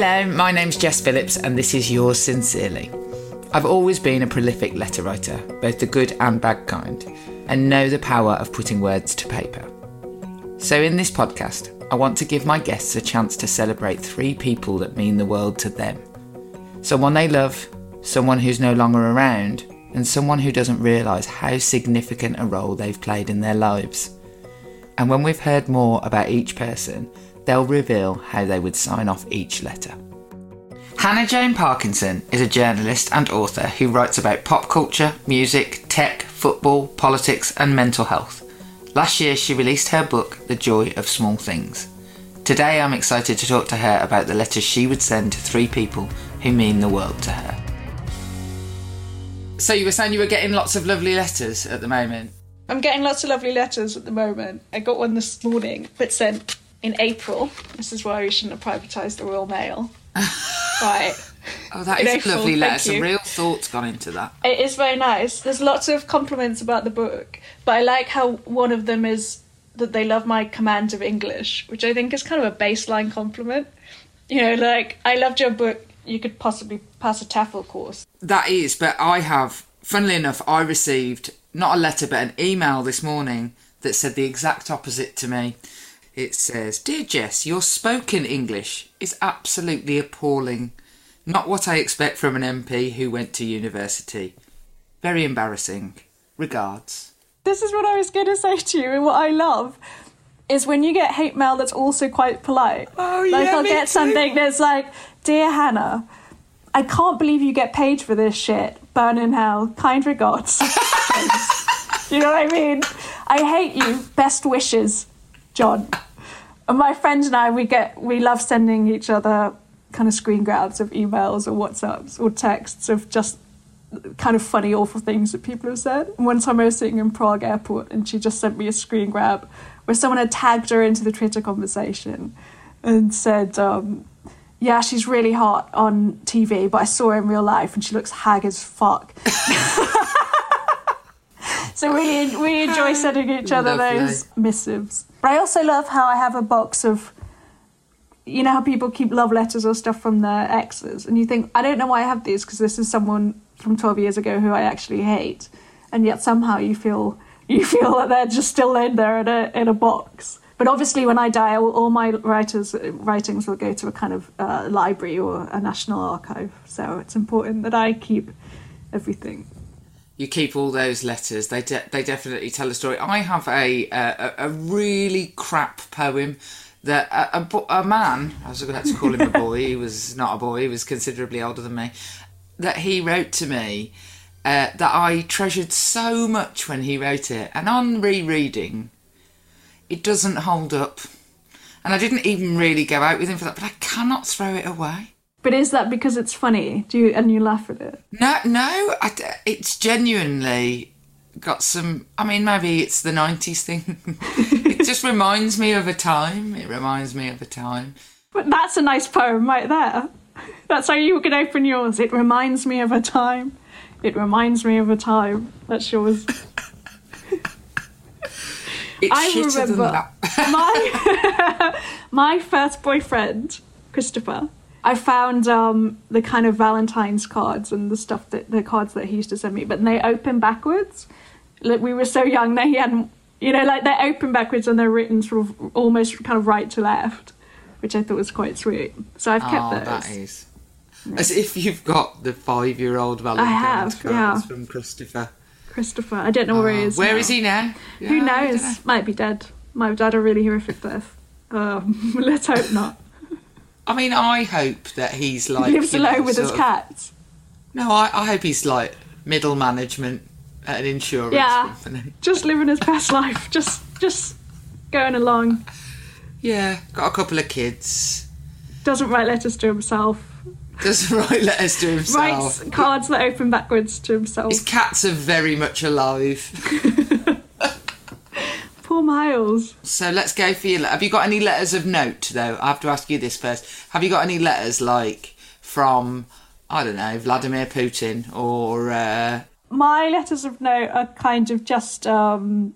Hello, my name's Jess Phillips, and this is yours sincerely. I've always been a prolific letter writer, both the good and bad kind, and know the power of putting words to paper. So, in this podcast, I want to give my guests a chance to celebrate three people that mean the world to them someone they love, someone who's no longer around, and someone who doesn't realise how significant a role they've played in their lives. And when we've heard more about each person, they'll reveal how they would sign off each letter. Hannah Jane Parkinson is a journalist and author who writes about pop culture, music, tech, football, politics, and mental health. Last year, she released her book, The Joy of Small Things. Today, I'm excited to talk to her about the letters she would send to three people who mean the world to her. So, you were saying you were getting lots of lovely letters at the moment? I'm getting lots of lovely letters at the moment. I got one this morning, but sent in April. This is why we shouldn't have privatised the Royal Mail. right. Oh, that In is a April, lovely letter. Some real thoughts gone into that. It is very nice. There's lots of compliments about the book, but I like how one of them is that they love my command of English, which I think is kind of a baseline compliment. You know, like, I loved your book, you could possibly pass a TEFL course. That is, but I have, funnily enough, I received not a letter but an email this morning that said the exact opposite to me. It says, Dear Jess, your spoken English is absolutely appalling. Not what I expect from an MP who went to university. Very embarrassing. Regards. This is what I was going to say to you, and what I love is when you get hate mail that's also quite polite. Oh, like yeah, I'll get too. something that's like, "Dear Hannah, I can't believe you get paid for this shit. Burn in hell. Kind regards." You know what I mean? I hate you. Best wishes, John. And my friends and I, we get we love sending each other kind of screen grabs of emails or WhatsApps or texts of just kind of funny, awful things that people have said. One time I was sitting in Prague airport and she just sent me a screen grab where someone had tagged her into the Twitter conversation and said, um, yeah, she's really hot on TV, but I saw her in real life and she looks hag as fuck. so we, we enjoy sending each other Lovely. those missives. But I also love how I have a box of you know how people keep love letters or stuff from their exes, and you think, I don't know why I have these because this is someone from 12 years ago who I actually hate, and yet somehow you feel you feel that they're just still in there in a in a box. But obviously, when I die, all, all my writers writings will go to a kind of uh, library or a national archive. So it's important that I keep everything. You keep all those letters. They de- they definitely tell a story. I have a a, a really crap poem that a, a, a man. I was going to call him a boy. he was not a boy. He was considerably older than me. That he wrote to me. Uh, that I treasured so much when he wrote it, and on rereading, it doesn't hold up. And I didn't even really go out with him for that, but I cannot throw it away. But is that because it's funny? Do you and you laugh at it? No, no, I it's genuinely got some. I mean, maybe it's the '90s thing. it just reminds me of a time. It reminds me of a time. But that's a nice poem right there. That's how you can open yours. It reminds me of a time. It reminds me of a time. That's yours. It's I remember that. my my first boyfriend, Christopher. I found um, the kind of Valentine's cards and the stuff that the cards that he used to send me, but they open backwards. Like we were so young that he hadn't You know, like they're open backwards and they're written sort of almost kind of right to left, which I thought was quite sweet. So I've kept Oh, those. that is. As if you've got the five-year-old Valentine's cards yeah. from Christopher. Christopher. I don't know where he Oh, is. Where now. is he now? Who Yeah, I knows? know. Might be dead. Might have died a really horrific death. Um, let's hope not. I mean, I hope that he's like lives you know, alone with his of- cats. No, I, I hope he's like middle management at an insurance Yeah. company. Just living his best life. Just, just going along. Yeah, got a couple of kids. Doesn't write letters to himself. Doesn't write letters to himself. Writes cards that open backwards to himself. His cats are very much alive. Poor Miles. So let's go for your. le- Have you got any letters of note though? I have to ask you this first. Have you got any letters like from I don't know Vladimir Putin or uh, My letters of note are kind of just um,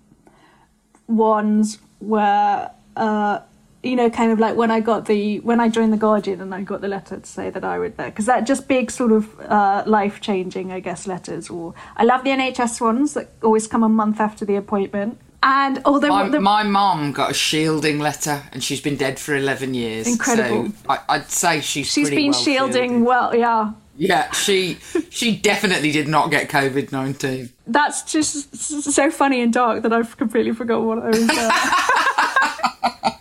ones where, uh, you know, kind of like when I got the when I joined the Guardian and I got the letter to say that I would there because that just big sort of uh, life changing, I guess, letters. Or I love the NHS ones that always come a month after the appointment. And although my, the, my mom got a shielding letter and she's been dead for eleven years. Incredible. So I, I'd say she's she's been well shielding shielded. well, yeah. Yeah, she she definitely did not get COVID nineteen. That's just so funny and dark that I've completely forgotten what I was. Uh,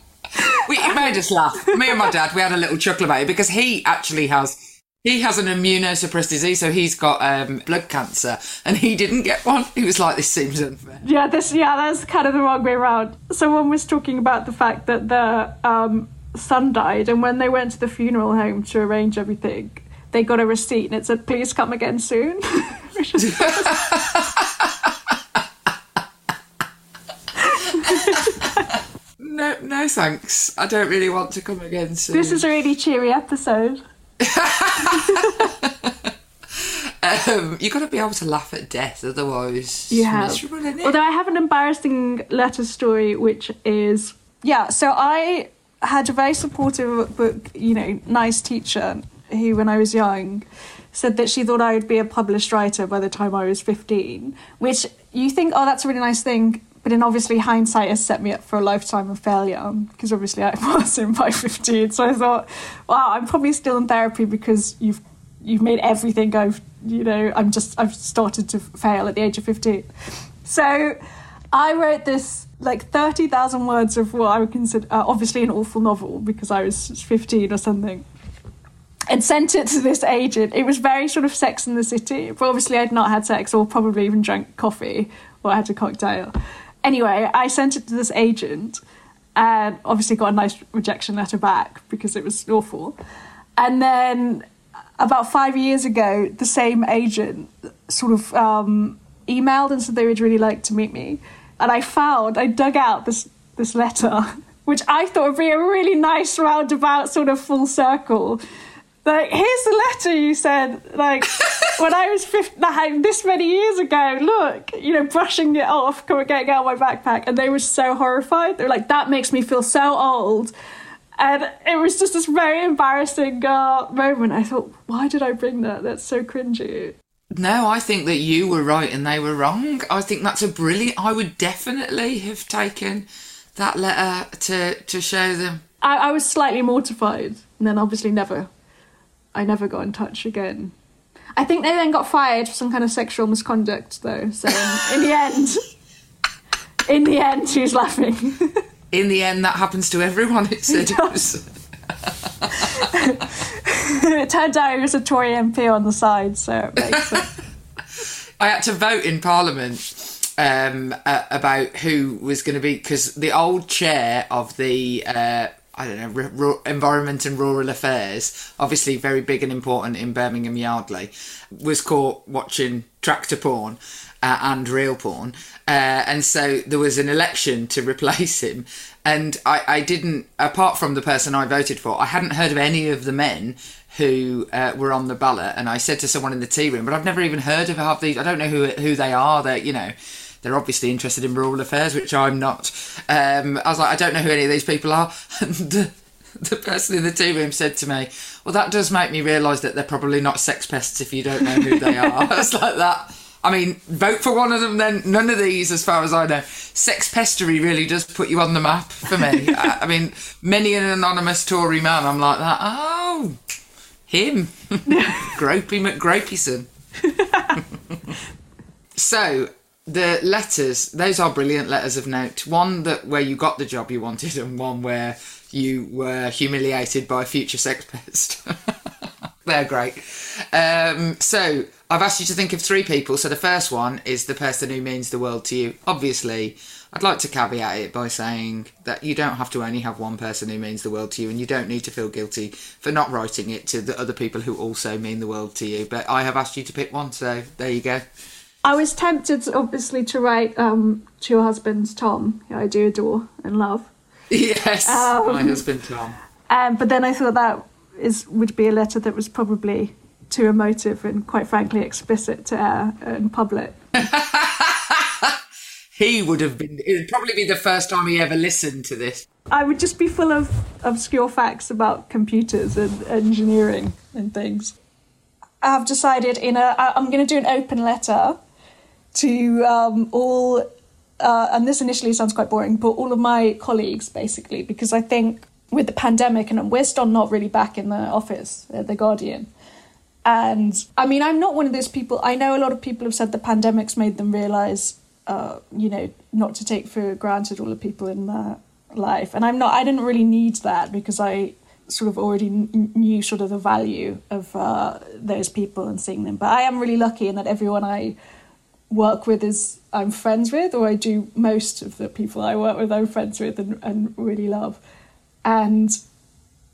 We it made us laugh. Me and my dad, we had a little chuckle about it because he actually has he has an immunosuppressed disease, so he's got um, blood cancer, and he didn't get one. He was like, "This seems unfair." Yeah, this yeah, that's kind of the wrong way around. Someone was talking about the fact that the um, son died, and when they went to the funeral home to arrange everything, they got a receipt and it said, "Please come again soon." Which is- No, no, thanks. I don't really want to come again soon. this is a really cheery episode. um, you got to be able to laugh at death, otherwise, You have. miserable, isn't it? Although I have an embarrassing letter story, which is yeah. So I had a very supportive, book, you know, nice teacher who, when I was young, said that she thought I would be a published writer by the time I was fifteen. Which you think, oh, that's a really nice thing. But in obviously hindsight has set me up for a lifetime of failure because obviously I was in by 15. So I thought, wow, I'm probably still in therapy because you've you've made everything go. You know, I'm just I've started to fail at the age of 15. So I wrote this like 30,000 words of what I would consider uh, obviously an awful novel because I was 15 or something. And sent it to this agent. It was very sort of sex in the city, but obviously I'd not had sex or probably even drank coffee or had a cocktail. Anyway, I sent it to this agent and obviously got a nice rejection letter back because it was awful. And then about five years ago, the same agent sort of um, emailed and said they would really like to meet me. And I found, I dug out this this letter, which I thought would be a really nice roundabout sort of full circle. Like, here's the letter you said, like, when I was 15, like, this many years ago, look, you know, brushing it off, coming, getting out my backpack. And they were so horrified. They were like, that makes me feel so old. And it was just this very embarrassing uh, moment. I thought, why did I bring that? That's so cringy. No, I think that you were right and they were wrong. I think that's a brilliant. I would definitely have taken that letter to to show them. I, I was slightly mortified, and then obviously never, I never got in touch again. I think they then got fired for some kind of sexual misconduct, though. So in, the end, in the end, she's laughing. In the end, that happens to everyone. It seems. it turned out he was a Tory MP on the side, so it. I had to vote in Parliament um, uh, about who was going to be because the old chair of the uh, I don't know Environment and Rural Affairs, obviously very big and important in Birmingham Yardley, was caught watching tractor porn. Uh, and real porn, uh, and so there was an election to replace him, and I, I didn't. Apart from the person I voted for, I hadn't heard of any of the men who uh, were on the ballot, and I said to someone in the tea room, but I've never even heard of half these. I don't know who who they are. They, you know, they're obviously interested in rural affairs, which I'm not. Um, I was like, I don't know who any of these people are. And the, the person in the tea room said to me, "Well, that does make me realise that they're probably not sex pests if you don't know who they are." I was like that. I mean, vote for one of them then. None of these, as far as I know. Sex pestery really does put you on the map for me. I, I mean, many an anonymous Tory man, I'm like that. Oh, him. Gropey McGropeyson. so, the letters, those are brilliant letters of note. One that where you got the job you wanted, and one where you were humiliated by a future sex pest. They're great. Um, so I've asked you to think of three people. So the first one is the person who means the world to you. Obviously, I'd like to caveat it by saying that you don't have to only have one person who means the world to you, and you don't need to feel guilty for not writing it to the other people who also mean the world to you. But I have asked you to pick one, so there you go. I was tempted, obviously, to write um, to your husband, Tom, who I do adore and love. Yes, Um, my husband Tom. Um, but then I thought that is would be a letter that was probably too emotive and, quite frankly, explicit to air in public. He would have been. It would probably be the first time he ever listened to this. I would just be full of obscure facts about computers and engineering and things. I've decided in a I- I'm going to do an open letter to um, all, uh, and this initially sounds quite boring, but all of my colleagues basically, because I think with the pandemic and we're still not really back in the office at the Guardian. And I mean, I'm not one of those people. I know a lot of people have said the pandemic's made them realize, uh, you know, not to take for granted all the people in their life. And I'm not. I didn't really need that because I sort of already kn- knew sort of the value of uh, those people and seeing them. But I am really lucky in that everyone I work with is I'm friends with, or I do most of the people I work with I'm friends with and, and really love. And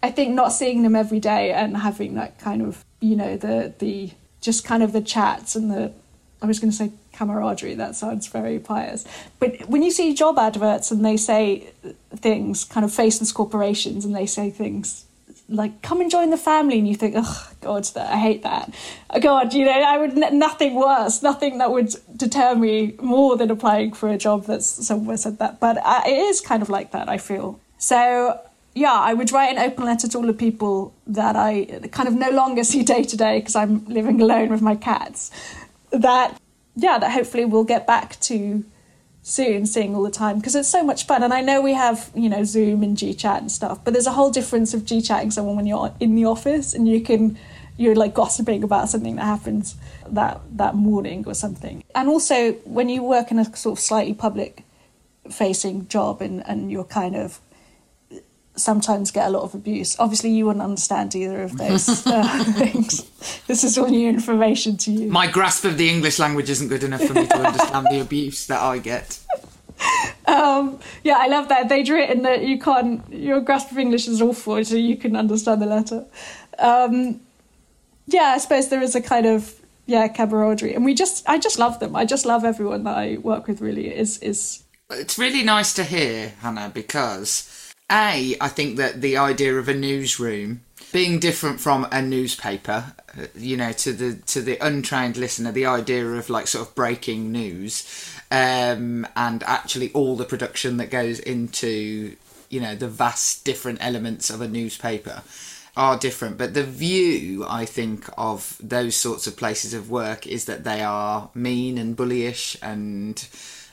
I think not seeing them every day and having that kind of, you know, the the just kind of the chats and the I was going to say camaraderie. That sounds very pious, but when you see job adverts and they say things, kind of faceless corporations, and they say things like "come and join the family," and you think, "Oh God, I hate that." Oh, God, you know, I would nothing worse, nothing that would deter me more than applying for a job that's somewhere said that. But uh, it is kind of like that. I feel so yeah, I would write an open letter to all the people that I kind of no longer see day to day because I'm living alone with my cats. That, yeah, that hopefully we'll get back to soon, seeing all the time because it's so much fun. And I know we have, you know, Zoom and GChat and stuff, but there's a whole difference of GChatting someone when you're in the office and you can, you're like gossiping about something that happens that that morning or something. And also when you work in a sort of slightly public facing job and, and you're kind of sometimes get a lot of abuse. Obviously, you wouldn't understand either of those uh, things. This is all new information to you. My grasp of the English language isn't good enough for me to understand the abuse that I get. Um, yeah, I love that they'd written that you can't. Your grasp of English is awful, so you can understand the letter. Um, yeah, I suppose there is a kind of yeah camaraderie, and we just I just love them. I just love everyone that I work with. Really, is is It's really nice to hear, Hannah, because A, I think that the idea of a newsroom being different from a newspaper, uh, you know, to the to the untrained listener, the idea of like sort of breaking news, um, and actually all the production that goes into, you know, the vast different elements of a newspaper are different. But the view, I think, of those sorts of places of work is that they are mean and bullyish and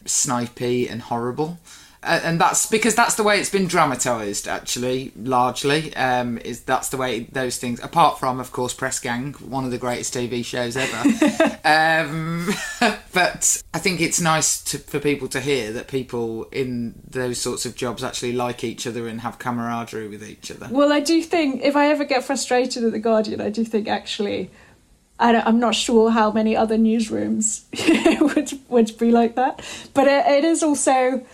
snipey and horrible. And that's because that's the way it's been dramatized actually largely um is that's the way those things apart from of course press gang one of the greatest tv shows ever um but i think it's nice to, for people to hear that people in those sorts of jobs actually like each other and have camaraderie with each other Well, I do think if I ever get frustrated at the Guardian, I do think actually, I don't, I'm not sure how many other newsrooms would would be like that. But it, it is also,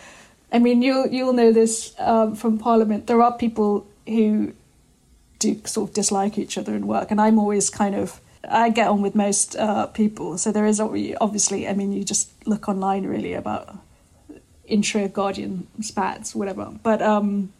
I mean, you'll you'll know this um, from Parliament. There are people who do sort of dislike each other in work, and I'm always kind of. I get on with most uh, people, so there is obviously. I mean, you just look online really about intra Guardian spats, whatever. But um,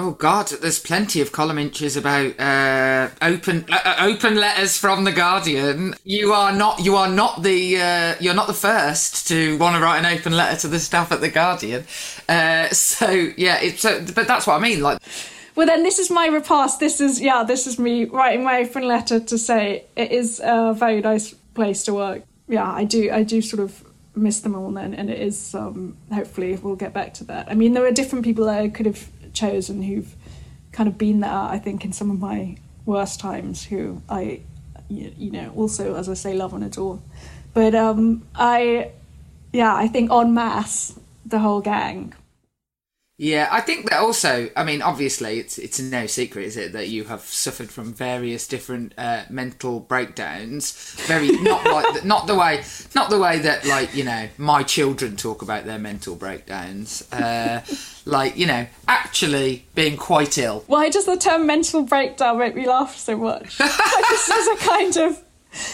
Oh God, there's plenty of column inches about uh, open uh, uh, open letters from the Guardian. You are not you are not the uh, you're not the first to want to write an open letter to the staff at the Guardian. Uh, so yeah, so, but that's what I mean. Like Well, then this is my repast. This is yeah, this is me writing my open letter to say it is a very nice place to work. yeah, I do I do sort of miss them all, and, and it is um, hopefully we'll get back to that. I mean, there are different people that I could have chosen who've kind of been there. I think in some of my worst times, who I you, know also as I say love and adore, but um, I yeah I think en masse the whole gang Yeah, I think that also. I mean, obviously, it's it's no secret, is it, that you have suffered from various different uh, mental breakdowns. Very not like the, not the way not the way that like you know my children talk about their mental breakdowns. Uh, like you know, actually being quite ill. Why does the term mental breakdown make me laugh so much? this is a kind of.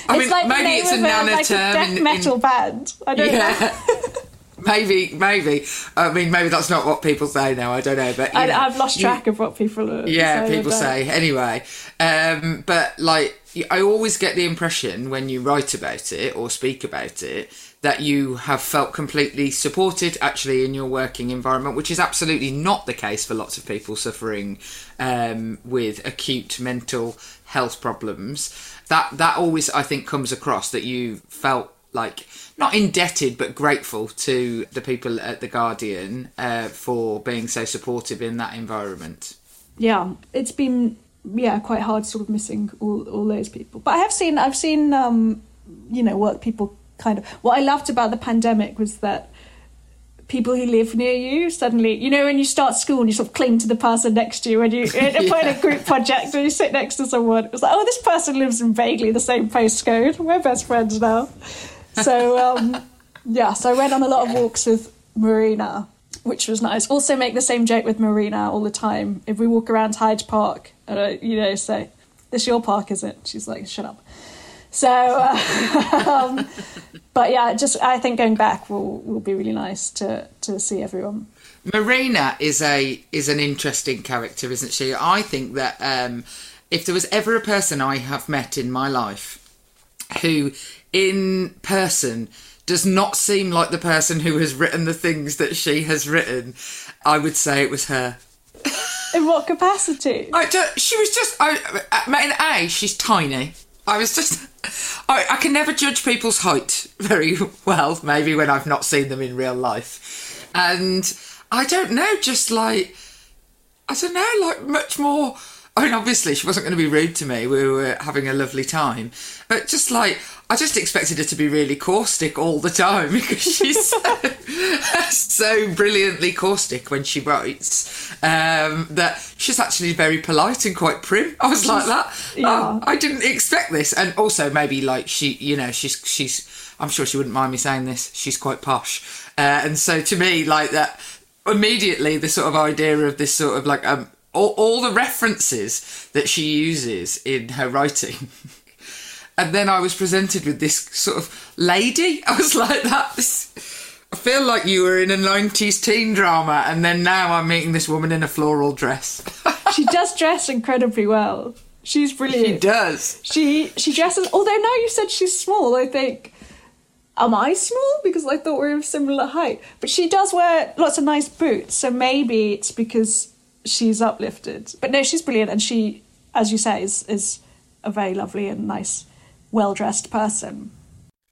I it's mean, like maybe it's a nano like term a death in- in- metal band. I don't know. Maybe, maybe. I mean, maybe that's not what people say now. I don't know, but you I, I've lost you- track of what people are. Yeah, people about say anyway. Um, but like, I always get the impression when you write about it or speak about it that you have felt completely supported actually in your working environment, which is absolutely not the case for lots of people suffering um, with acute mental health problems. That that always I think comes across that you felt like not indebted but grateful to the people at the Guardian uh, for being so supportive in that environment. yeah, it's been yeah quite hard sort of missing all all those people. But I have seen I've seen um, you know work people kind of what I loved about the pandemic was that people who live near you suddenly you know when you start school and you sort of cling to the person next to you when you in a Yeah. group project and you sit next to someone it's like oh this person lives in vaguely the same postcode we're best friends now so um yeah so I went on a lot of walks with Marina which was nice. Also make the same joke with Marina all the time. If we walk around Hyde Park and I, you know say this your park is it? She's like shut up. So, uh, um, but yeah, just I think going back will will be really nice to to see everyone. Marina is a is an interesting character, isn't she? I think that um, if there was ever a person I have met in my life who, in person, does not seem like the person who has written the things that she has written, I would say it was her. In what capacity? I ju- she was just. I, in A, she's tiny. I was just. I, I can never judge people's height very well, maybe when I've not seen them in real life. And I don't know, just like. I don't know, like much more. I mean, obviously, she wasn't going to be rude to me. We were having a lovely time. But just like, I just expected her to be really caustic all the time because she's so, so brilliantly caustic when she writes um, that she's actually very polite and quite prim. I was like that. Yeah. Oh, I didn't expect this. And also, maybe like she, you know, she's, she's, I'm sure she wouldn't mind me saying this, she's quite posh. Uh, and so to me, like that, immediately the sort of idea of this sort of like um all, all the references that she uses in her writing and then i was presented with this sort of lady i was like that this i feel like you were in a 90s teen drama and then now i'm meeting this woman in a floral dress She does dress incredibly well. She's brilliant. she does She she dresses. Although now you said she's small, I think. Am I small? Because I thought we were of similar height. But she does wear lots of nice boots, so maybe it's because she's uplifted. But no, she's brilliant, and she, as you say, is is a very lovely and nice, well dressed person.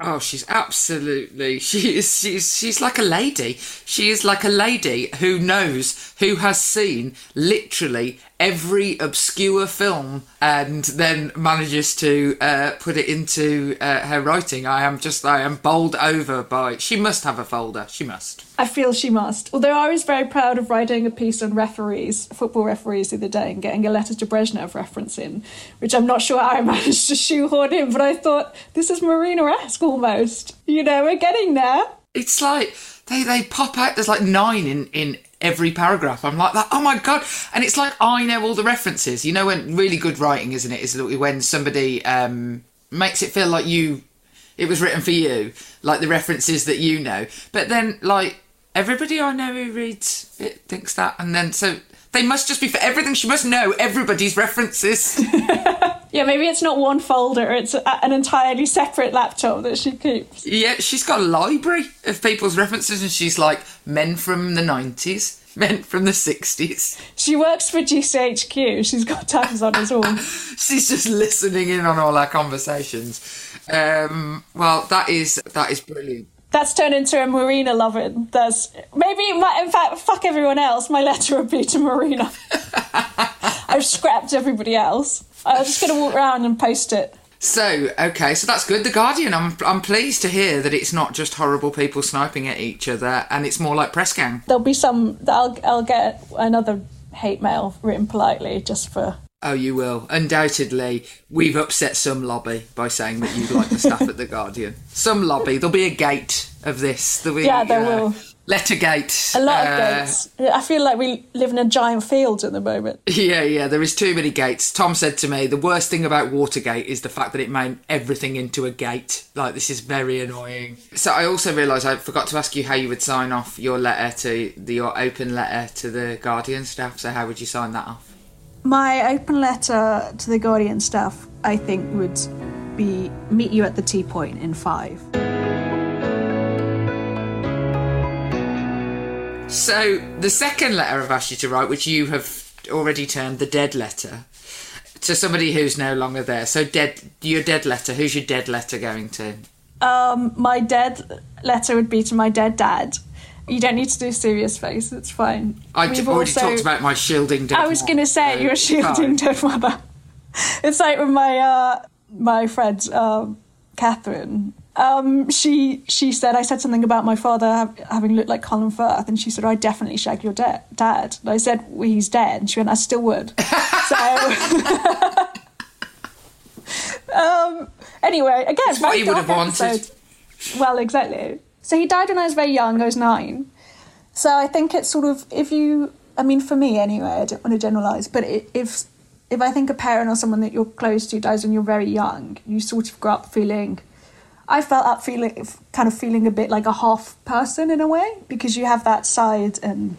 Oh, she's absolutely. She is. She's. She's like a lady. She is like a lady who knows, who has seen literally every obscure film, and then manages to uh, put it into uh, her writing. I am just. I am bowled over by. She must have a folder. She must. I feel she must. Although I was very proud of writing a piece on referees, football referees the other day, and getting a letter to Brezhnev reference in, which I'm not sure how I managed to shoehorn in, but I thought this is Marina-esque almost. You know, we're getting there. It's like they they pop out. There's like nine in in every paragraph. I'm like that. Oh my god! And it's like I know all the references. You know when really good writing, isn't it? Is when somebody um, makes it feel like you. It was written for you, like the references that you know. But then, like everybody I know who reads it thinks that, and then so they must just be for everything. She must know everybody's references. Yeah, maybe it's not one folder, it's a, an entirely separate laptop that she keeps. yeah, she's got a library of people's references, and she's like men from the nineties. Men from the 60s. She works for GCHQ. She's got times on us all. She's just listening in on all our conversations. Um, well, that is that is brilliant. That's turned into a Marina loving. There's maybe, my, in fact, fuck everyone else. My letter would be to Marina. I've scrapped everybody else. I'm just going to walk around and post it. So, okay, so that's good. The Guardian, I'm, I'm pleased to hear that it's not just horrible people sniping at each other and it's more like press gang. There'll be some. I'll, I'll get another hate mail written politely just for. Oh, you will. Undoubtedly, we've upset some lobby by saying that you like the staff at The Guardian. Some lobby. There'll be a gate of this. Be, Yeah, there uh, will. Letter gate. A lot of Uh, gates. I feel like we live in a giant field at the moment. Yeah, yeah, there is too many gates. Tom said to me, the worst thing about Watergate is the fact that it made everything into a gate. Like, this is very annoying. So I also realised I forgot to ask you how you would sign off your letter to the, your open letter to the Guardian staff. So how would you sign that off? My open letter to the Guardian staff, I think, would be meet you at the tea point in five. So the second letter I've asked you to write, which you have already termed the dead letter, to somebody who's no longer there. So dead, your dead letter. Who's your dead letter going to? Um, my dead letter would be to my dead dad. You don't need to do a serious face, it's fine. I We've already also- talked about my shielding dead. I was going to say so you're shielding fine. dead mother. It's like with my uh, my friend um, Catherine. Um, she she said I said something about my father ha- having looked like Colin Firth, and she said I definitely shag your da- dad. And I said well, he's dead, and she went I still would. so. um, anyway, again, what you would have wanted. Well, exactly. So he died when I was very young. I was nine. So I think it's sort of if you, I mean, for me anyway, I don't want to generalize, but if if I think a parent or someone that you're close to dies when you're very young, you sort of grow up feeling. I felt up feeling kind of feeling a bit like a half person in a way because you have that side and.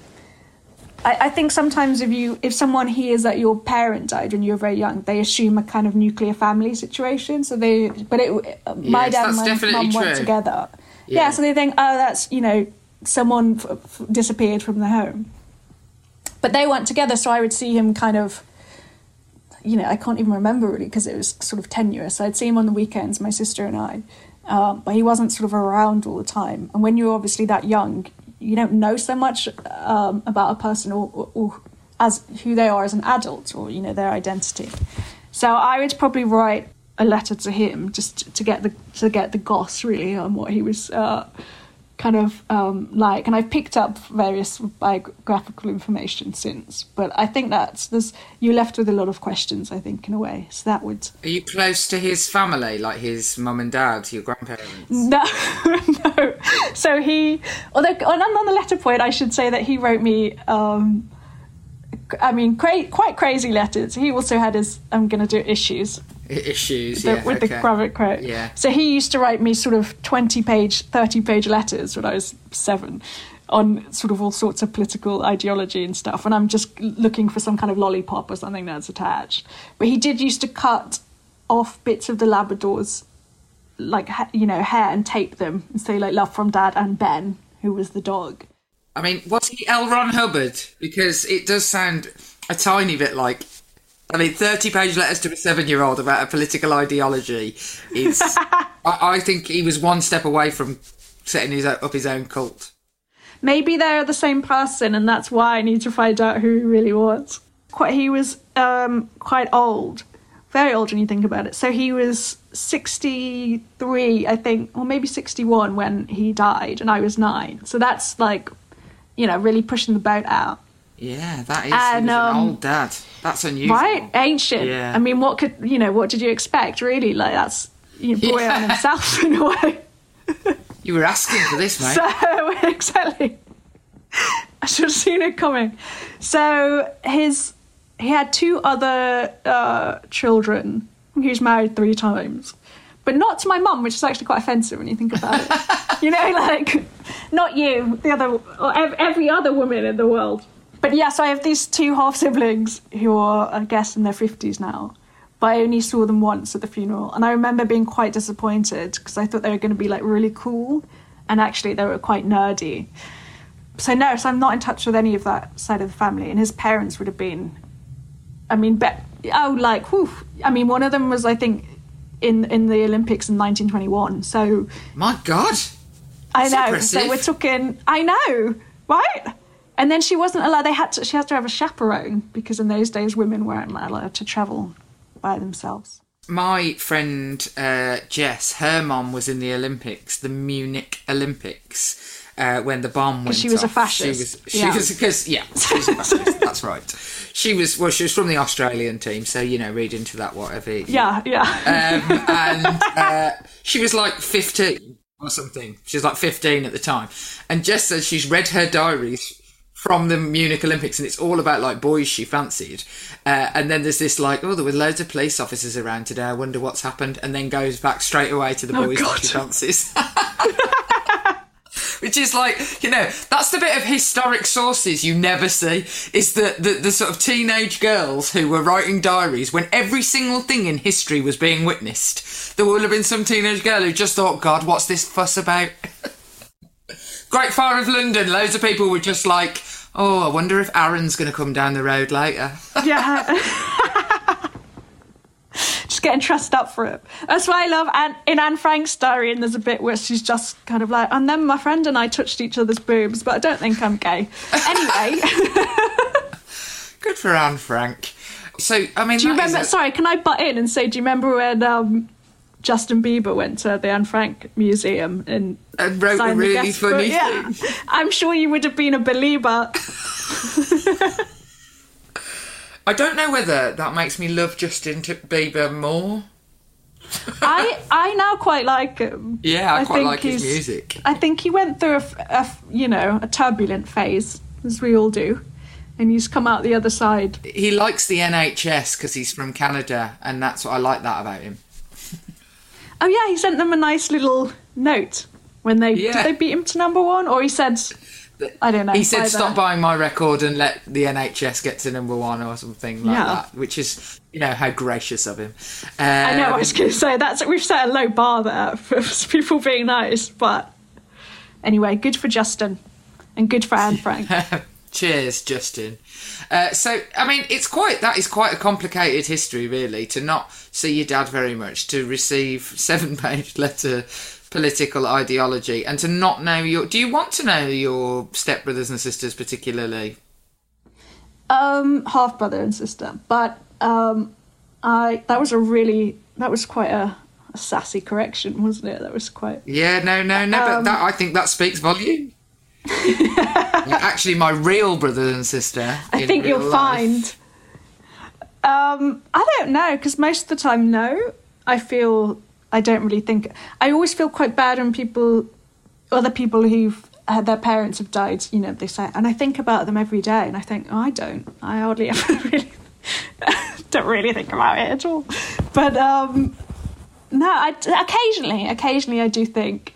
I, I think sometimes if you if someone hears that your parent died when you were very young, they assume a kind of nuclear family situation. So they, but it, um, my Yes, dad and my mum weren't together. Yeah. Yeah. so they think, oh, that's you know, someone f- f- disappeared from the home, but they weren't together. So I would see him kind of, you know, I can't even remember really because it was sort of tenuous. I'd see him on the weekends, my sister and I, um, but he wasn't sort of around all the time. And when you're obviously that young, you don't know so much um, about a person or, or, or as who they are as an adult or you know their identity. So I would probably write a letter to him just to get the to get the goss really on what he was uh, kind of um, like. And I've picked up various biographical information since, but I think that's there's you're left with a lot of questions. I think in a way, so that would Are you close to his family, like his mum and dad, your grandparents? No, no. So he, although on, on the letter point, I should say that he wrote me. Um, I mean, cra- quite crazy letters. He also had his. I'm going to do issues Issues, the- yeah. with okay. the private quote. Yeah. So he used to write me sort of 20 page, 30 page letters when I was seven on sort of all sorts of political ideology and stuff. And I'm just looking for some kind of lollipop or something that's attached. But he did used to cut off bits of the Labradors, like, you know, hair and tape them and say, like, love from dad and Ben, who was the dog. I mean, was he L. Ron Hubbard? Because it does sound a tiny bit like. I mean, 30 page letters to a seven year old about a political ideology is. I, I think he was one step away from setting his, up his own cult. maybe they're the same person and that's why I need to find out who he really was. Quite, he was um, quite old, very old when you think about it. So he was 63, I think, or maybe 61 when he died, and I was nine. So that's like, you know, really pushing the boat out. Yeah, that is And, was an um, old dad. That's unusual. Right? Ancient. Yeah. I mean, what could, you know, what did you expect, really? Like, that's, you know, boy Yeah. on himself in a way. You were asking for this, mate. So exactly, I should have seen it coming. So his he had two other uh, children. He was married three times, but not to my mum, which is actually quite offensive when you think about it. you know, like not you, the other, or ev- every other woman in the world. But yeah, so I have these two half siblings who are, I guess, in their fifties now. But I only saw them once at the funeral, and I remember being quite disappointed because I thought they were going to be like really cool, and actually they were quite nerdy. so no, so I'm not in touch with any of that side of the family, and his parents would have been. I mean, bet oh, like, whew, I mean, one of them was I think in in the Olympics in 1921. So My God. I know. impressive. So we're talking. I know, right? And then she wasn't allowed. They had to. She had to have a chaperone because in those days women weren't allowed to travel by themselves. My friend uh, Jess, her mom was in the Olympics, the Munich Olympics, uh, when the bomb went she was a off. fascist. She was, she Yeah. was because yeah, she was a fascist. that's right. She was well, she was from the Australian team, so you know, read into that whatever. Yeah, yeah. um, and uh, she was like 15 or something. She was like 15 at the time. And Jess says she's read her diaries from the Munich Olympics and it's all about like boys she fancied. Uh, and then there's this like, oh, there were loads of police officers around today. I wonder what's happened. And then goes back straight away to the Oh, boys God. she fancies. Which is like, you know, that's the bit of historic sources you never see. Is the, the, the sort of teenage girls who were writing diaries when every single thing in history was being witnessed. There would have been some teenage girl who just thought, God, what's this fuss about? Great Fire of London, loads of people were just like, oh, I wonder if Aaron's going to come down the road later. yeah. just getting trussed up for it. That's why I love Anne, in Anne Frank's diary, and there's a bit where she's just kind of like, and then my friend and I touched each other's boobs, but I don't think I'm gay. Anyway, Good for Anne Frank. So, I mean, do you remember? a- Sorry, can I butt in and say, do you remember when um, Justin Bieber went to the Anne Frank Museum and, And wrote a really funny Yeah, thing. I'm sure you would have been a believer. I don't know whether that makes me love Justin Bieber more. I I now quite like him. Yeah, I, quite think like his music. I think he went through a, a you know a turbulent phase, as we all do, and he's come out the other side. He likes the NHS because he's from Canada, and that's what I like that about him. Oh yeah, he sent them a nice little note when they Yeah. did they beat him to number one, or he said, I don't know. He said, either. "Stop buying my record and let the NHS get to number one or something like Yeah. that," which is, you know, how gracious of him. Um, I know. I was going to say that's we've set a low bar there for people being nice, but anyway, good for Justin, and good for Anne Frank. Cheers, Justin. Uh, so, I mean, it's quite that is quite a complicated history, really, to not see your dad very much, to receive seven-page letter political ideology, and to not know your. Do you want to know your stepbrothers and sisters particularly? um, half brother and sister, but um, I that was a really that was quite a, a sassy correction, wasn't it? That was quite. Yeah, no, no, no. but that I think that speaks volume. Actually, my real brother and sister. I in think you'll life. find. Um, I don't know because most of the time, no. I feel I don't really think. I always feel quite bad when people, other people who've had their parents have died. You know, they say, and I think about them every day, and I think, oh, I don't. I hardly ever really don't really think about it at all. But um, no, I occasionally, occasionally, I do think.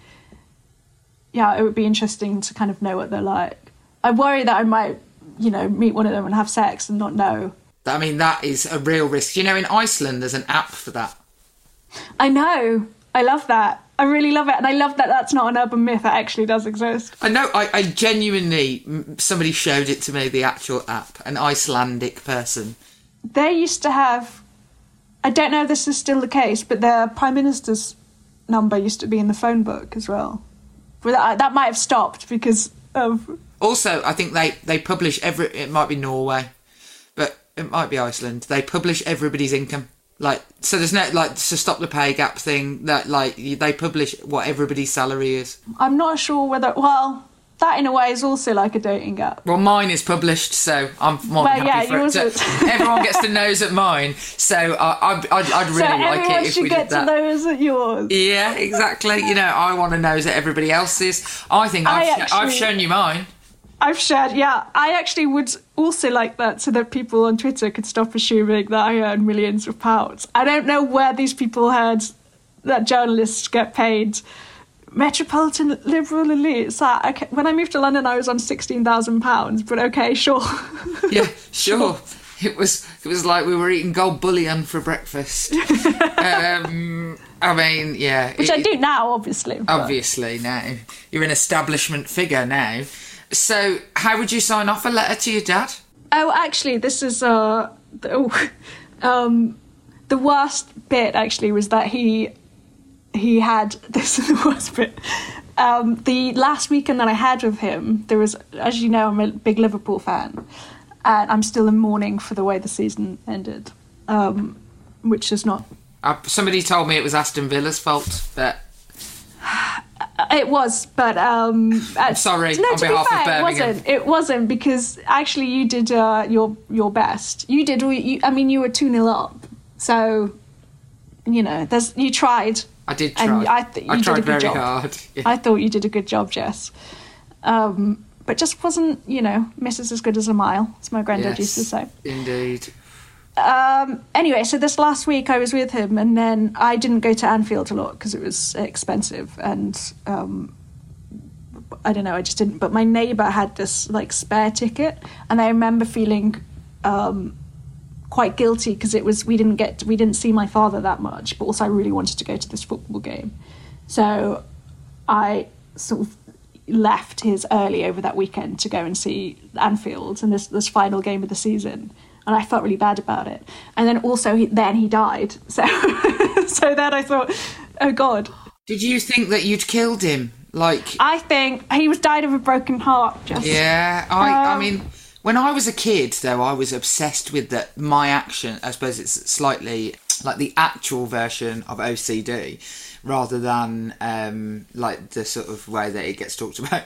Yeah, it would be interesting to kind of know what they're like. I worry that I might, you know, meet one of them and have sex and not know. I mean, that is a real risk. You know, in Iceland, there's an app for that. I know. I love that. I really love it, and I love that that's not an urban myth. That actually does exist. I know. I, I genuinely somebody showed it to me. The actual app, an Icelandic person. They used to have. I don't know if this is still the case, but their prime minister's number used to be in the phone book as well. But that, that might have stopped because of. Also, I think they they publish every. It might be Norway, but it might be Iceland. They publish everybody's income. Like so, there's no like to stop the pay gap thing. That like they publish what everybody's salary is. I'm not sure whether. Well, that in a way is also like a dating app. Well, mine is published, so I'm more Well, than yeah, for it. To, everyone gets to nose at mine, so I, I'd, I'd, I'd really so like it if we get did that. should get to those at yours. Yeah, exactly. You know, I want to nose at everybody else's. I think I I've, I've shown you mine. I've shared, yeah. I actually would also like that so that people on Twitter could stop assuming that I earn millions of pounds. I don't know where these people heard that journalists get paid. Metropolitan liberal elite. It's like, okay, when I moved to London, I was on sixteen thousand pounds. But okay, sure. Yeah, sure. It was it was like we were eating gold bullion for breakfast. um, I mean, yeah. Which it- I do now, obviously. but- Obviously, now you're an establishment figure now. So, how would you sign off a letter to your dad? Oh, actually, this is uh, the, um, the worst bit. Actually, was that he he had this is the worst bit. Um, the last weekend that I had with him, there was, as you know, I'm a big Liverpool fan, and I'm still in mourning for the way the season ended, um, which is not. Uh, somebody told me it was Aston Villa's fault, but It was, but um, I'm sorry No, on to behalf be of fair, it wasn't. It wasn't because actually you did uh, your your best. You did. You, I mean, you were two 0 up, so you know, there's you tried. I did try. And I, th- you I did tried a good very job. hard. Yeah. I thought you did a good job, Jess. Um, but just wasn't, you know, misses as good as a mile, as my granddad used to say. Indeed. Um, anyway, so this last week I was with him, and then I didn't go to Anfield a lot because it was expensive, and um, I don't know, I just didn't. But my neighbour had this like spare ticket, and I remember feeling um, quite guilty because it was we didn't get we didn't see my father that much, but also I really wanted to go to this football game, so I sort of left his early over that weekend to go and see Anfield and this this final game of the season, and I felt really bad about it. And then also he, then he died, so so then I thought, oh god, Did you think that you'd killed him? Like, I think he was died of a broken heart. Just yeah. I. I Um, mean, when I was a kid, though, I was obsessed with that. My action. I suppose it's slightly like the actual version of OCD, rather than um, like the sort of way that it gets talked about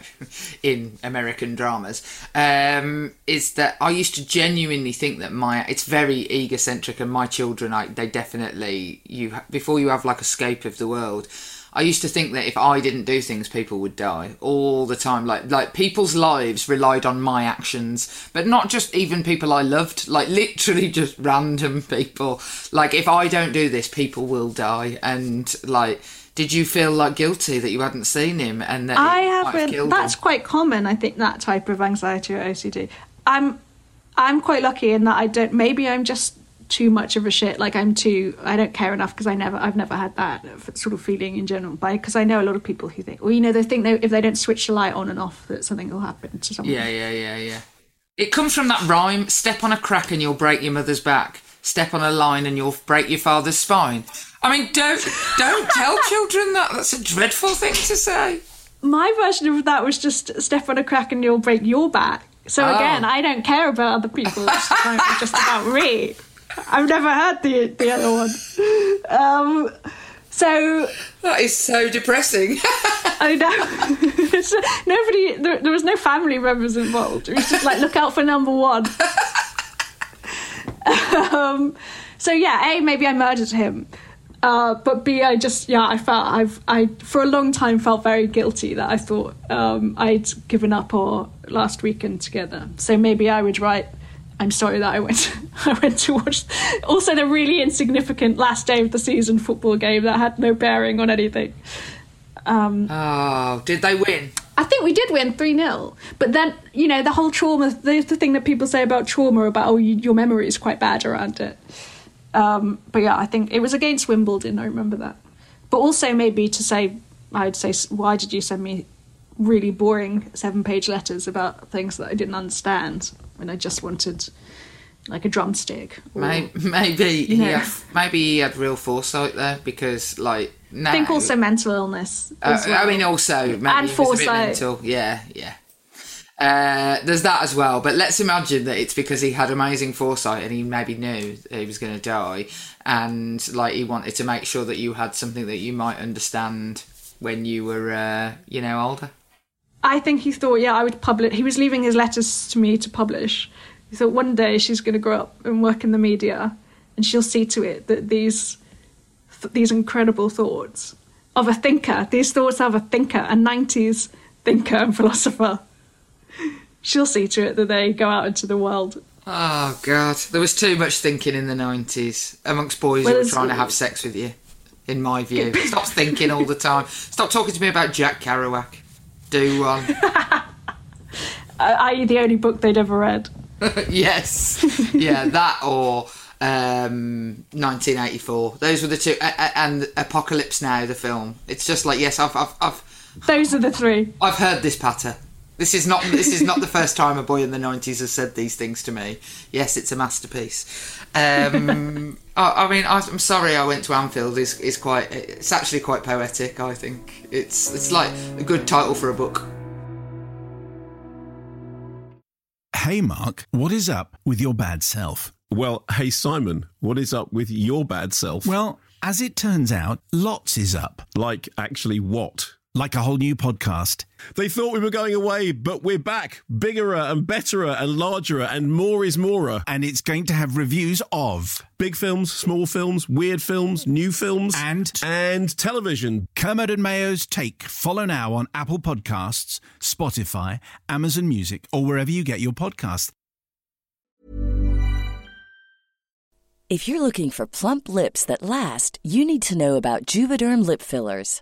in American dramas. Um, is that I used to genuinely think that my it's very egocentric, and my children, I they definitely you before you have like a scope of the world. I used to think that if I didn't do things, people would die all the time. Like like people's lives relied on my actions, but not just even people I loved. Like literally just random people. Like if I don't do this, people will die. And like, did you feel like guilty that you hadn't seen him and that I have haven't. killed That's him? quite common. I think that type of anxiety or OCD. I'm I'm quite lucky in that I don't. Maybe I'm just too much of a shit. Like I'm too. I don't care enough because I never. I've never had that sort of feeling in general. But because I know a lot of people who think, well, you know, they think they, if they don't switch the light on and off, that something will happen to someone. Yeah, yeah, yeah, yeah. It comes from that rhyme: "Step on a crack and you'll break your mother's back. Step on a line and you'll break your father's spine." I mean, don't don't tell children that. That's a dreadful thing to say. My version of that was just step on a crack and you'll break your back. So Oh. again, I don't care about other people. It's just about me. I've never heard the the other one. Um, so That is so depressing. I know. Nobody, there, there was no family members involved. It was just like, look out for number one. um, so yeah, A, maybe I murdered him. Uh, but B, I just, yeah, I felt, I've, I, for a long time felt very guilty that I thought um, I'd given up our last weekend together. So maybe I would write, I'm sorry that I went, I went to watch also the really insignificant last day of the season football game that had no bearing on anything. Um, oh, did they win? I think we did win 3 0. But then, you know, the whole trauma, the, the thing that people say about trauma, about, oh, you, your memory is quite bad around it. Um, but yeah, I think it was against Wimbledon, I remember that. But also, maybe to say, I'd say, why did you send me really boring seven page letters about things that I didn't understand when I just wanted like a drumstick? or- Maybe, maybe he know. had, maybe he had real foresight there because, like, now, I think also mental illness. Uh, well. I mean, also maybe And he a bit foresight. mental. Yeah, yeah. Uh, there's that as well, but let's imagine that it's because he had amazing foresight and he maybe knew that he was going to die, and like he wanted to make sure that you had something that you might understand when you were, uh, you know, older. I think he thought, yeah, I would publish. He was leaving his letters to me to publish. He thought one day she's going to grow up and work in the media, and she'll see to it that these th- these incredible thoughts of a thinker, these thoughts of a thinker, a '90s thinker and philosopher. She'll see to it that they go out into the world. Oh God, there was too much thinking in the nineties amongst boys Well, who were trying to have sex with you. In my view, stop thinking all the time. Stop talking to me about Jack Kerouac. Do one. I- i.e., the only book they'd ever read. yes, yeah, that or um, 1984. Those were the two, and Apocalypse Now, the film. It's just like yes, I've I've I've, Those are the three. I've heard this patter. This is not this is not the first time a boy in the nineties has said these things to me. Yes, it's a masterpiece. Um, I, I, mean, I, am sorry I went to Anfield. is is quite. It's actually quite poetic. I think it's it's like a good title for a book. Hey, Mark, what is up with your bad self? Well, hey, Simon, what is up with your bad self? Well, as it turns out, lots is up. Like, actually, what? Like a whole new podcast. They thought we were going away, but we're back, bigger and better and larger and more is more. And it's going to have reviews of big films, small films, weird films, new films, and and television. Kermode and Mayo's Take. Follow now on Apple Podcasts, Spotify, Amazon Music, or wherever you get your podcasts. If you're looking for plump lips that last, you need to know about Juvederm lip fillers.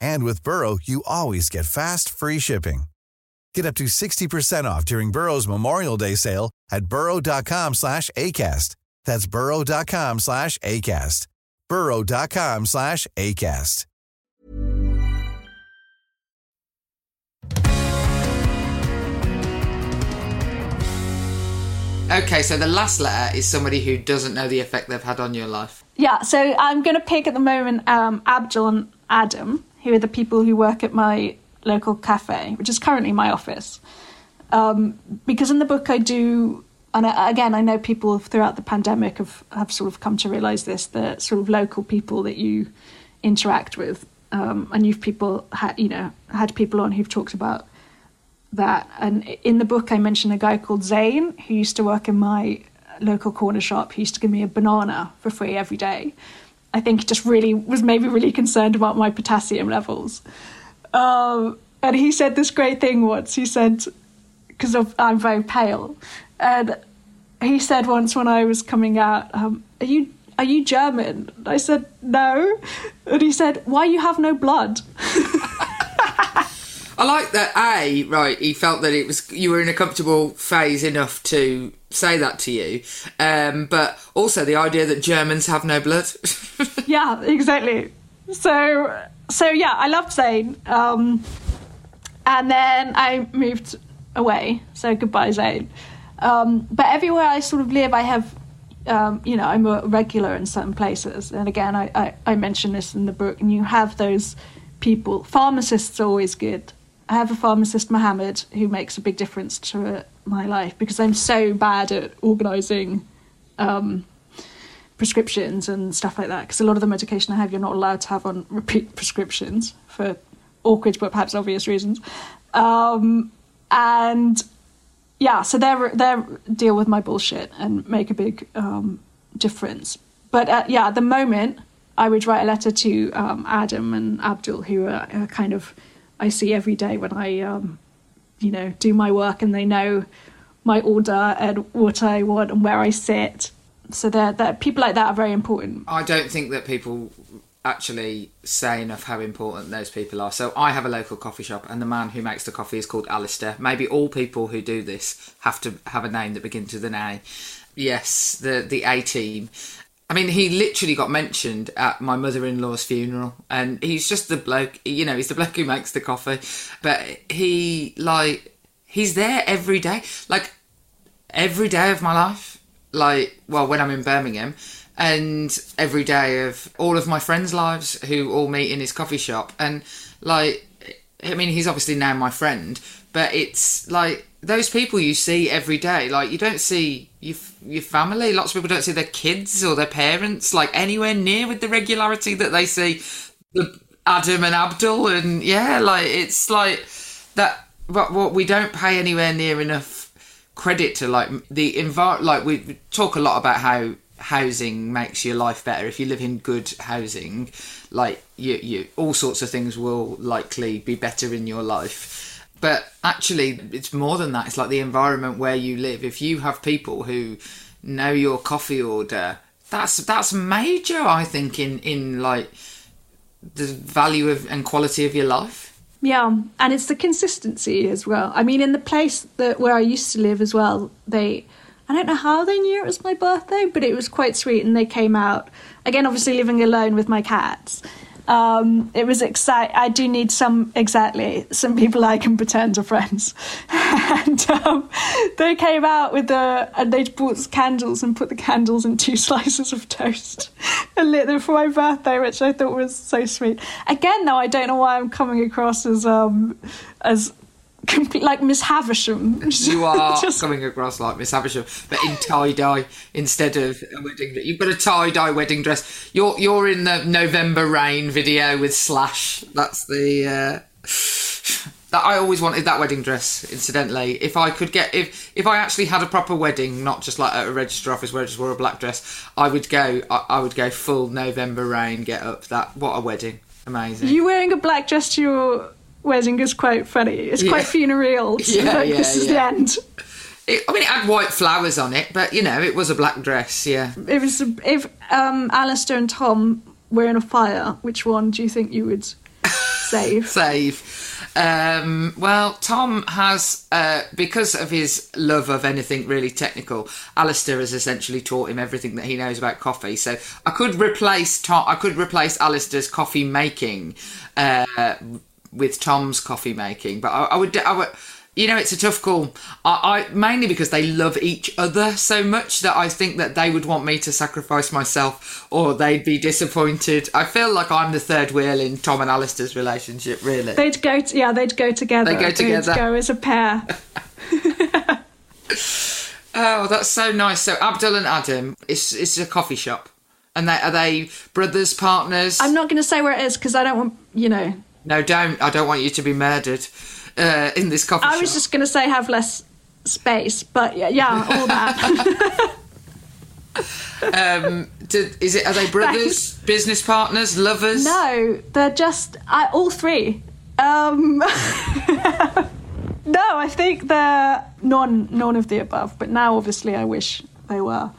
And with Burrow, you always get fast, free shipping. Get up to 60% off during Burrow's Memorial Day sale at burrow.com slash ACAST. That's burrow.com slash ACAST. burrow.com slash ACAST. Okay, so the last letter is somebody who doesn't know the effect they've had on your life. Yeah, so I'm going to pick at the moment um, Abdul and Adam, who are the people who work at my local cafe, which is currently my office. Um, because in the book I do, and I, again, I know people throughout the pandemic have, have sort of come to realise this, the sort of local people that you interact with. Um, and you've people had, you know, had people on who've talked about that. And in the book, I mentioned a guy called Zane who used to work in my local corner shop. He used to give me a banana for free every day. I think he just really was maybe really concerned about my potassium levels. Um, and he said this great thing once. He said, because I'm very pale, and he said once when I was coming out, um, "Are you are you German?" I said no, and he said, "Why you have no blood?" I like that. A right, he felt that it was you were in a comfortable phase enough to say that to you, um, but also the idea that Germans have no blood. yeah, exactly. So, so yeah, I loved Zane, um, and then I moved away. So goodbye, Zane. Um, but everywhere I sort of live, I have, um, you know, I'm a regular in certain places. And again, I, I, I mention this in the book, and you have those people. Pharmacists are always good I have a pharmacist, Mohammed, who makes a big difference to my life because I'm so bad at organising um, prescriptions and stuff like that. Because a lot of the medication I have, you're not allowed to have on repeat prescriptions for awkward but perhaps obvious reasons. Um, and yeah, so they they deal with my bullshit and make a big um, difference. But uh, yeah, at the moment, I would write a letter to um, Adam and Abdul, who are, are kind of I see every day when I, um, you know, do my work, and they know my order and what I want and where I sit. So that that people like that are very important. I don't think that people actually say enough how important those people are. So I have a local coffee shop, and the man who makes the coffee is called Alistair. Maybe all people who do this have to have a name that begins with an A. Yes, the the A team. I mean, he literally got mentioned at my mother-in-law's funeral, and he's just the bloke. You know, he's the bloke who makes the coffee, but he like he's there every day, like every day of my life. Like, well, when I'm in Birmingham, and every day of all of my friends' lives who all meet in his coffee shop, and like, I mean, he's obviously now my friend, but it's like those people you see every day. Like, you don't see your your family. Lots of people don't see their kids or their parents like anywhere near with the regularity that they see the Adam and Abdul, and yeah, like it's like that. But what we don't pay anywhere near enough credit to like the envir like we talk a lot about how housing makes your life better if you live in good housing like you you all sorts of things will likely be better in your life but actually it's more than that it's like the environment where you live if you have people who know your coffee order that's that's major i think in in like the value of and quality of your life yeah, and it's the consistency as well. I mean, in the place that where I used to live as well, they I don't know how they knew it was my birthday, but it was quite sweet, and they came out again. Obviously, living alone with my cats, um, it was exciting. I do need some exactly some people I can pretend are friends, and um, they came out with the and they bought candles and put the candles in two slices of toast and lit them for my birthday, which I thought was so sweet. Again, though, I don't know why I'm coming across as um as complete like Miss Havisham. You are Just... coming across like Miss Havisham, but in tie dye instead of a wedding. You've got a tie dye wedding dress. You're you're in the November Rain video with Slash. That's the. Uh... That I always wanted that wedding dress. Incidentally, if I could get if if I actually had a proper wedding, not just like at a register office where I just wore a black dress, I would go. I, I would go full November Rain. Get up. That what a wedding! Amazing. Are you wearing a black dress to your wedding is quite funny. It's yeah. quite funereal. Yeah, like, yeah, this is the end. It, I mean, it had white flowers on it, but you know, it was a black dress. Yeah. It was. If um, Alistair and Tom were in a fire, which one do you think you would save? save. Um, well, Tom has, uh, because of his love of anything really technical, Alistair has essentially taught him everything that he knows about coffee. So I could replace Tom. I could replace Alistair's coffee making uh, with Tom's coffee making, but I, I would, I would, you know, it's a tough call. I, I, mainly because they love each other so much that I think that they would want me to sacrifice myself, or they'd be disappointed. I feel like I'm the third wheel in Tom and Alistair's relationship. Really, they'd go. To, yeah, they'd go together. They go together. They'd go as a pair. oh, that's so nice. So Abdul and Adam, it's it's a coffee shop. And they, are they brothers, partners? I'm not going to say where it is because I don't want, you know, no, don't. I don't want you to be murdered uh, in this coffee I shop. was just going to say have less space, but yeah, yeah all that. um, did, is it? Are they brothers, Thanks. business partners, lovers? No, they're just I, all three. Um, no, I think they're none, none of the above. But now, obviously, I wish they were.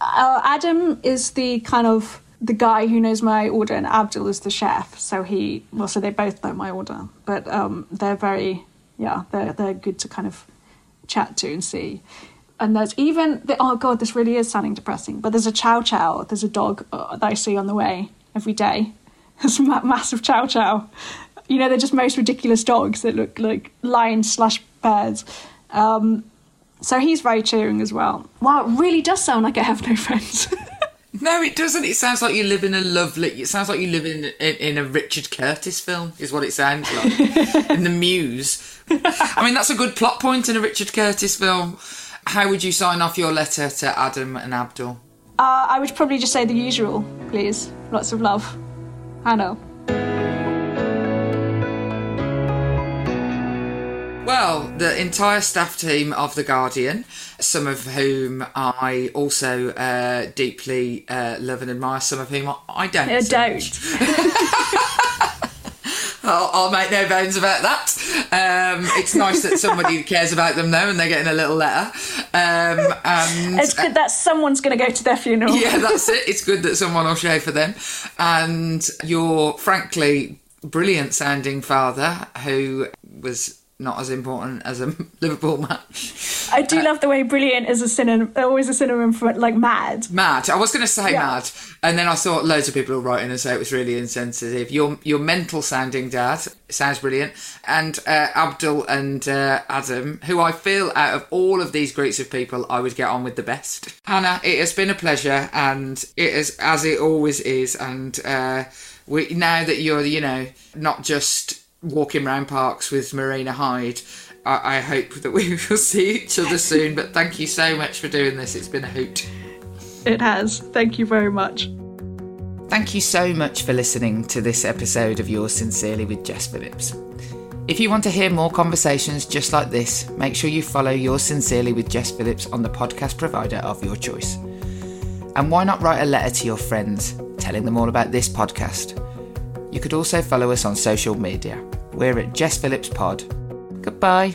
Uh, Adam is the kind of the guy who knows my order and Abdul is the chef. So he, well, so they both know my order, but um, they're very, yeah, they're they're good to kind of chat to and see. And there's even the, oh god, this really is sounding depressing. But there's a chow chow. There's a dog uh, that I see on the way every day. There's a ma- massive chow chow. You know, they're just most ridiculous dogs that look like lions slash bears. Um, so he's very cheering as well. Wow, it really does sound like I have no friends. No, it doesn't. It sounds like you live in a lovely. It sounds like you live in in, in a Richard Curtis film. Is what it sounds like. in the mews. I mean, that's a good plot point in a Richard Curtis film. How would you sign off your letter to Adam and Abdul? Uh, I would probably just say the usual, please. Lots of love, Hannah. Well, the entire staff team of The Guardian, some of whom I also uh, deeply uh, love and admire, some of whom I don't. I don't. I'll, I'll make no bones about that. Um, it's nice that somebody cares about them though, and they're getting a little letter. Um, and It's good that someone's going to go to their funeral. yeah, that's it. It's good that someone will show for them. And your frankly brilliant sounding father, who was not as important as a Liverpool match. I do love the way brilliant is a synonym, always a synonym for like mad. Mad. I was going to say Yeah. mad, and then I thought loads of people in and say it was really insensitive. Your your mental sounding dad sounds brilliant, and uh, Abdul and uh, Adam, who I feel out of all of these groups of people, I would get on with the best. Hannah, it has been a pleasure, and it is as it always is, and uh, we now that you're you know not just walking around parks with Marina Hyde. I, I hope that we will see each other soon. But thank you so much for doing this. It's been a hoot. It has. Thank you very much. Thank you so much for listening to this episode of Yours Sincerely with Jess Phillips. If you want to hear more conversations just like this, make sure you follow Yours Sincerely with Jess Phillips on the podcast provider of your choice. And why not write a letter to your friends telling them all about this podcast? You could also follow us on social media. We're at Jess Phillips Pod. Goodbye.